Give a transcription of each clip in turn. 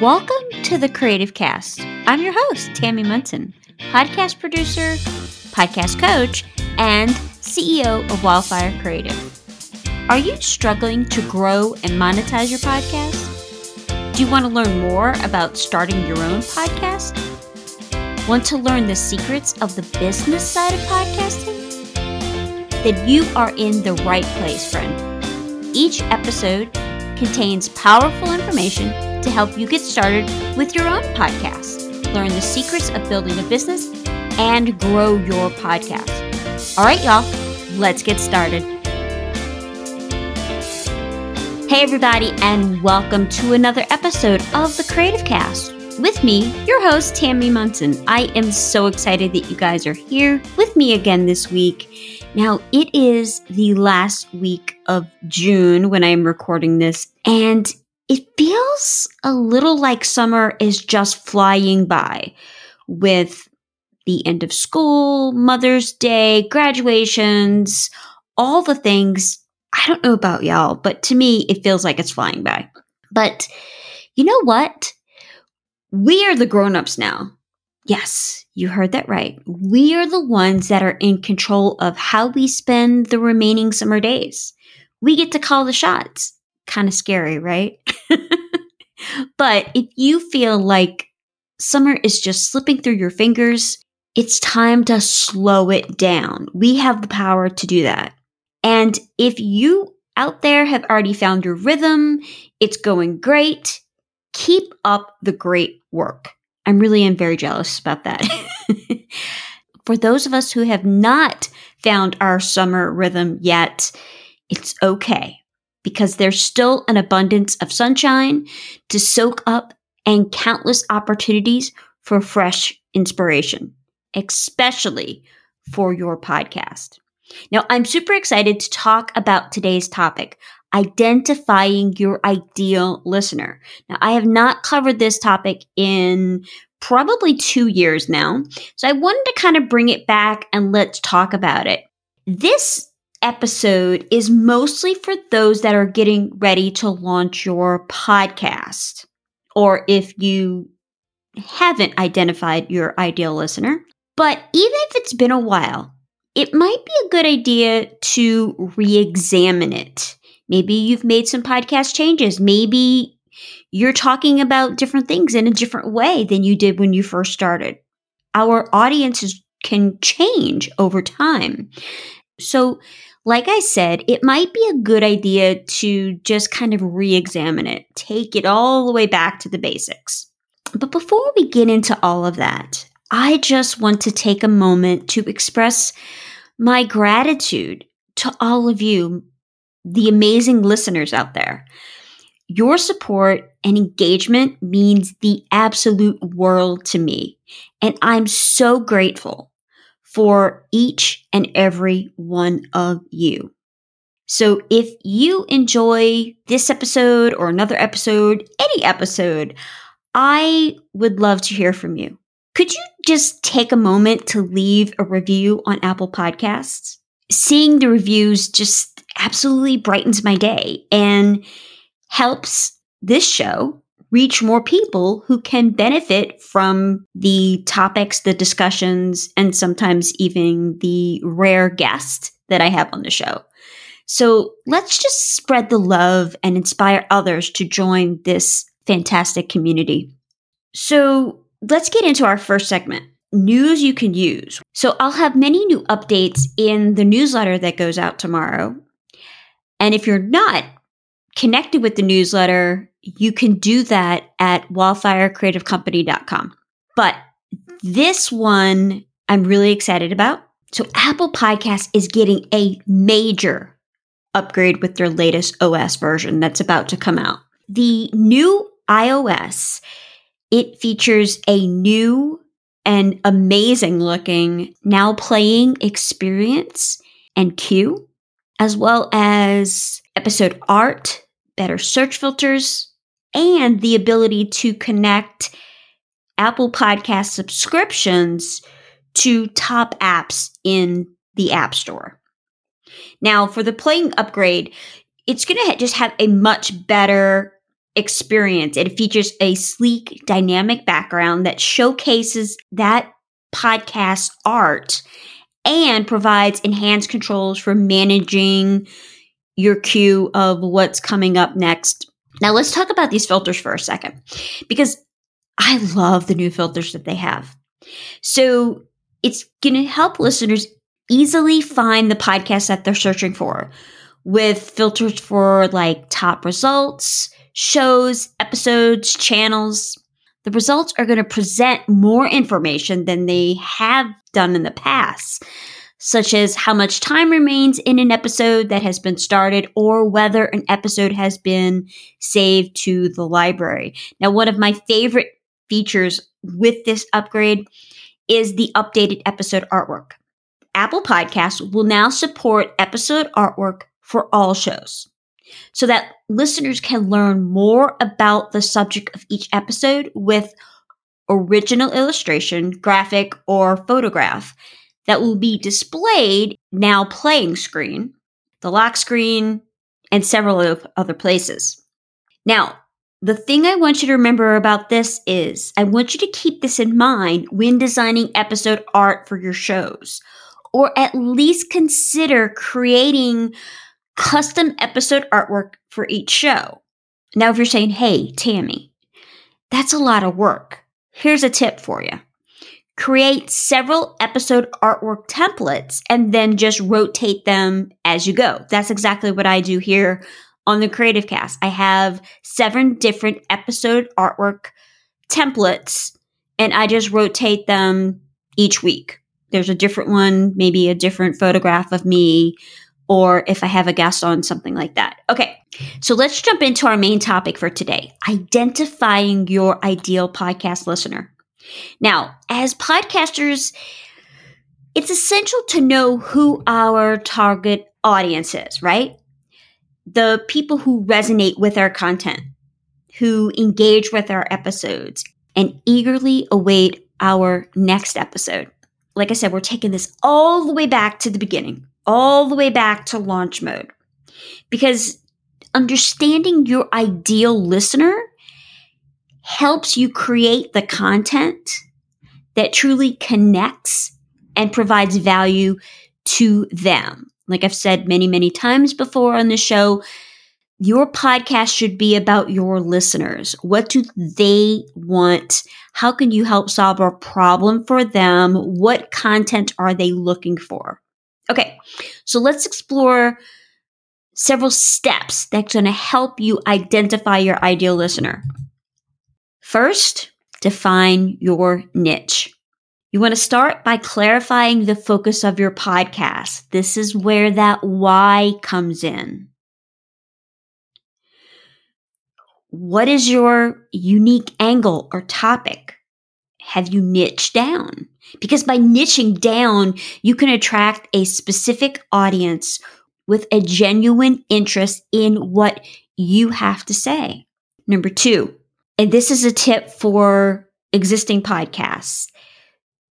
Welcome to the Creative Cast. I'm your host, Tammy Munson, podcast producer, podcast coach, and CEO of Wildfire Creative. Are you struggling to grow and monetize your podcast? Do you want to learn more about starting your own podcast? Want to learn the secrets of the business side of podcasting? Then you are in the right place, friend. Each episode contains powerful information to help you get started with your own podcast. Learn the secrets of building a business and grow your podcast. All right, y'all, let's get started. Hey, everybody, and welcome to another episode of the Creative Cast. With me, your host, Tammy Munson. I am so excited that you guys are here with me again this week. Now, it is the last week of June when I am recording this, and it feels a little like summer is just flying by with the end of school, Mother's Day, graduations, all the things. I don't know about y'all, but to me, it feels like it's flying by. But you know what? We are the grown-ups now. Yes, you heard that right. We are the ones that are in control of how we spend the remaining summer days. We get to call the shots. Kind of scary, right? but if you feel like summer is just slipping through your fingers, it's time to slow it down. We have the power to do that. And if you out there have already found your rhythm, it's going great, keep up the great work. I'm really am very jealous about that. For those of us who have not found our summer rhythm yet, it's okay because there's still an abundance of sunshine to soak up and countless opportunities for fresh inspiration, especially for your podcast. Now, I'm super excited to talk about today's topic identifying your ideal listener. Now, I have not covered this topic in probably two years now, so I wanted to kind of bring it back and let's talk about it. This episode is mostly for those that are getting ready to launch your podcast. Or if you haven't identified your ideal listener. But even if it's been a while, it might be a good idea to re examine it. Maybe you've made some podcast changes. Maybe you're talking about different things in a different way than you did when you first started. Our audiences can change over time. So like I said, it might be a good idea to just kind of re examine it, take it all the way back to the basics. But before we get into all of that, I just want to take a moment to express my gratitude to all of you, the amazing listeners out there. Your support and engagement means the absolute world to me, and I'm so grateful for each and every one of you. So if you enjoy this episode or another episode, any episode, I would love to hear from you. Could you just take a moment to leave a review on Apple Podcasts? Seeing the reviews just absolutely brightens my day and helps this show reach more people who can benefit from the topics, the discussions, and sometimes even the rare guests that I have on the show. So let's just spread the love and inspire others to join this fantastic community. So let's get into our first segment news you can use. So I'll have many new updates in the newsletter that goes out tomorrow. And if you're not connected with the newsletter, you can do that at wildfirecreativecompany.com. But this one I'm really excited about. So Apple Podcast is getting a major upgrade with their latest OS version that's about to come out. The new iOS, it features a new and amazing looking now playing experience and queue, as well as episode art, better search filters, and the ability to connect Apple Podcast subscriptions to top apps in the App Store. Now, for the playing upgrade, it's going to just have a much better experience. It features a sleek, dynamic background that showcases that podcast art and provides enhanced controls for managing your queue of what's coming up next. Now, let's talk about these filters for a second because I love the new filters that they have. So, it's going to help listeners easily find the podcast that they're searching for with filters for like top results, shows, episodes, channels. The results are going to present more information than they have done in the past, such as how much time remains in an episode that has been started or whether an episode has been saved to the library. Now, one of my favorite features with this upgrade is the updated episode artwork. Apple Podcasts will now support episode artwork for all shows so that listeners can learn more about the subject of each episode with original illustration, graphic, or photograph that will be displayed now playing screen, the lock screen, and several other places. Now, the thing I want you to remember about this is I want you to keep this in mind when designing episode art for your shows, or at least consider creating custom episode artwork for each show. Now, if you're saying, hey, Tammy, that's a lot of work, here's a tip for you. Create several episode artwork templates and then just rotate them as you go. That's exactly what I do here on the Creative Cast. I have seven different episode artwork templates and I just rotate them each week. There's a different one, maybe a different photograph of me or if I have a guest on something like that. Okay, so let's jump into our main topic for today identifying your ideal podcast listener. Now, as podcasters, it's essential to know who our target audience is, right? The people who resonate with our content, who engage with our episodes, and eagerly await our next episode. Like I said, we're taking this all the way back to the beginning all the way back to launch mode. Because understanding your ideal listener helps you create the content that truly connects and provides value to them. Like I've said many, many times before on the show, your podcast should be about your listeners. What do they want? How can you help solve a problem for them? What content are they looking for? Okay, so let's explore several steps that's going to help you identify your ideal listener. First, define your niche. You want to start by clarifying the focus of your podcast. This is where that why comes in. What is your unique angle or topic? Have you niched down? Because by niching down, you can attract a specific audience with a genuine interest in what you have to say. Number two, and this is a tip for existing podcasts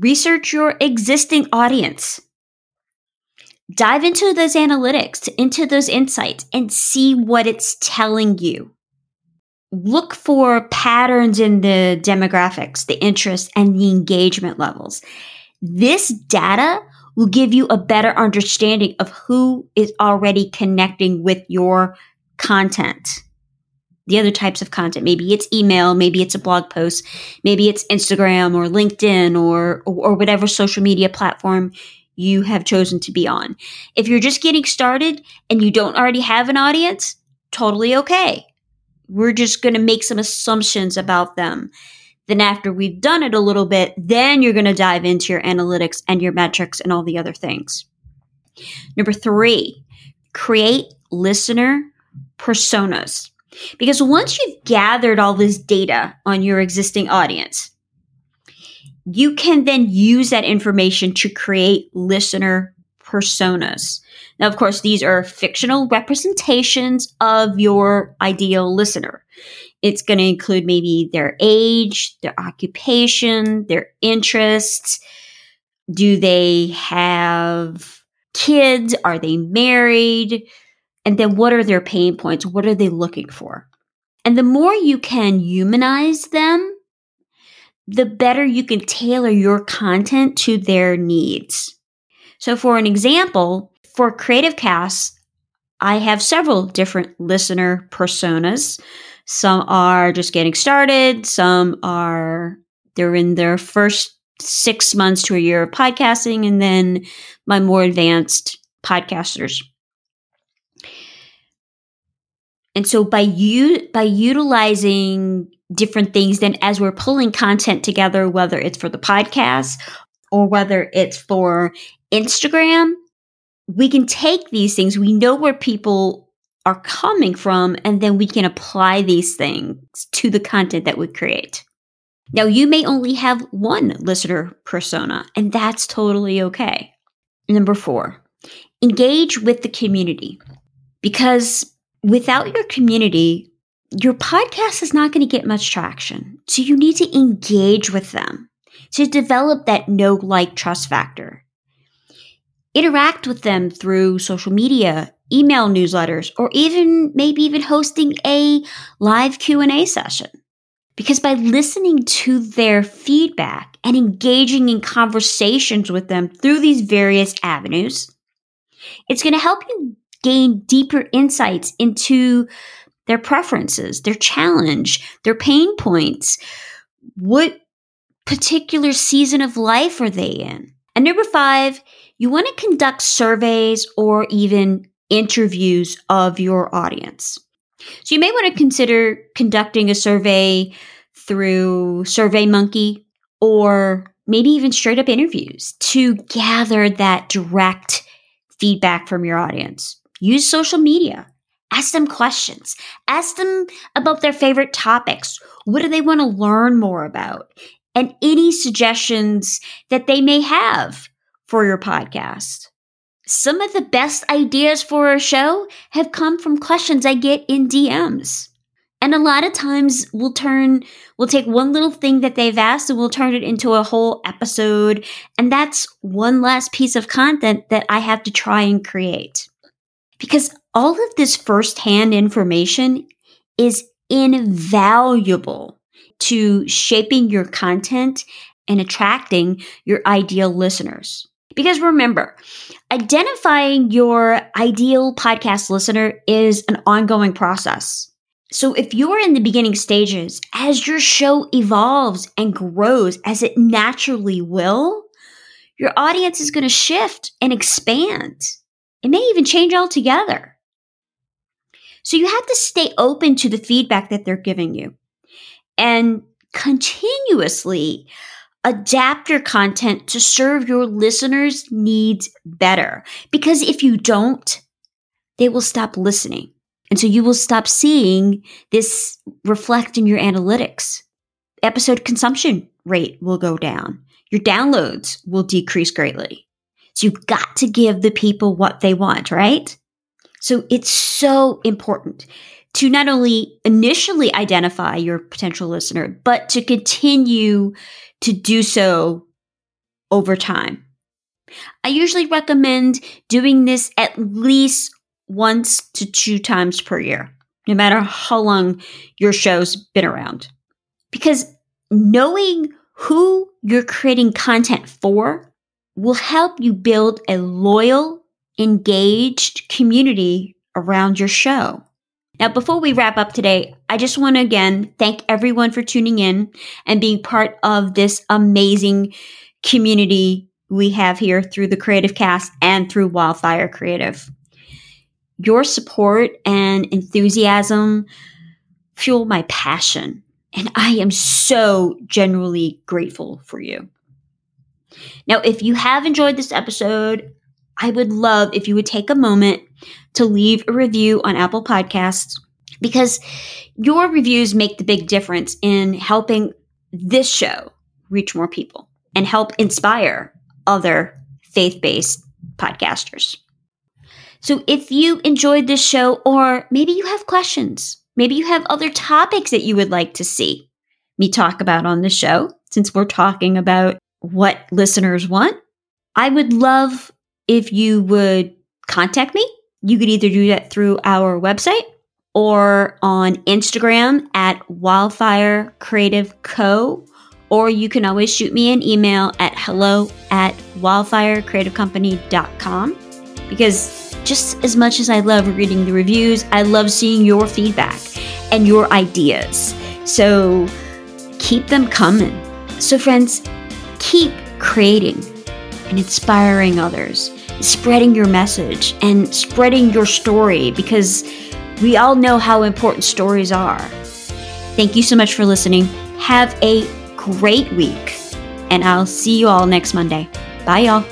research your existing audience. Dive into those analytics, into those insights, and see what it's telling you look for patterns in the demographics, the interest, and the engagement levels. This data will give you a better understanding of who is already connecting with your content. The other types of content, maybe it's email, maybe it's a blog post, maybe it's Instagram or LinkedIn or, or whatever social media platform you have chosen to be on. If you're just getting started and you don't already have an audience, totally okay we're just going to make some assumptions about them. Then, after we've done it a little bit, then you're going to dive into your analytics and your metrics and all the other things. Number three, create listener personas. Because once you've gathered all this data on your existing audience, you can then use that information to create listener personas. Now, of course, these are fictional representations of your ideal listener. It's going to include maybe their age, their occupation, their interests. Do they have kids? Are they married? And then what are their pain points? What are they looking for? And the more you can humanize them, the better you can tailor your content to their needs. So, for an example, for Creative Cast, I have several different listener personas. Some are just getting started, some are they're in their first six months to a year of podcasting, and then my more advanced podcasters. And so by you by utilizing different things then as we're pulling content together whether it's for the podcast or whether it's for Instagram we can take these things we know where people are coming from and then we can apply these things to the content that we create. Now you may only have one listener persona and that's totally okay. Number 4. Engage with the community because without your community, your podcast is not going to get much traction. So you need to engage with them to develop that know like trust factor. Interact with them through social media, email newsletters, or even maybe even hosting a live Q&A session. Because by listening to their feedback and engaging in conversations with them through these various avenues, it's going to help you gain deeper insights into their preferences, their challenge, their pain points. What particular season of life are they in? And number five, you want to conduct surveys or even interviews of your audience. So you may want to consider conducting a survey through SurveyMonkey or maybe even straight up interviews to gather that direct feedback from your audience. Use social media. Ask them questions. Ask them about their favorite topics. What do they want to learn more about? And any suggestions that they may have for your podcast. Some of the best ideas for a show have come from questions I get in DMs. And a lot of times we'll turn, we'll take one little thing that they've asked and we'll turn it into a whole episode. And that's one last piece of content that I have to try and create. Because all of this firsthand information is invaluable to shaping your content and attracting your ideal listeners. Because remember, identifying your ideal podcast listener is an ongoing process. So if you're in the beginning stages, as your show evolves and grows, as it naturally will, your audience is going to shift and expand. It may even change altogether. So you have to stay open to the feedback that they're giving you and continuously adapt your content to serve your listeners' needs better. Because if you don't, they will stop listening. And so you will stop seeing this reflect in your analytics. Episode consumption rate will go down. Your downloads will decrease greatly. So you've got to give the people what they want, right? So it's so important to not only initially identify your potential listener, but to continue to do so over time. I usually recommend doing this at least once to two times per year, no matter how long your show's been around. Because knowing who you're creating content for will help you build a loyal, engaged community around your show. Now, before we wrap up today, I just want to again thank everyone for tuning in and being part of this amazing community we have here through the Creative Cast and through Wildfire Creative. Your support and enthusiasm fuel my passion, and I am so genuinely grateful for you. Now, if you have enjoyed this episode, I would love if you would take a moment to leave a review on Apple Podcasts because your reviews make the big difference in helping this show reach more people and help inspire other faith based podcasters. So if you enjoyed this show, or maybe you have questions, maybe you have other topics that you would like to see me talk about on the show, since we're talking about what listeners want, I would love if you would contact me. You could either do that through our website, or on Instagram at Wildfire Creative Co. Or you can always shoot me an email at hello at wildfirecreativecompany.com because just as much as I love reading the reviews, I love seeing your feedback and your ideas. So keep them coming. So, friends, keep creating and inspiring others, spreading your message and spreading your story because we all know how important stories are. Thank you so much for listening. Have a great week, and I'll see you all next Monday. Bye, y'all.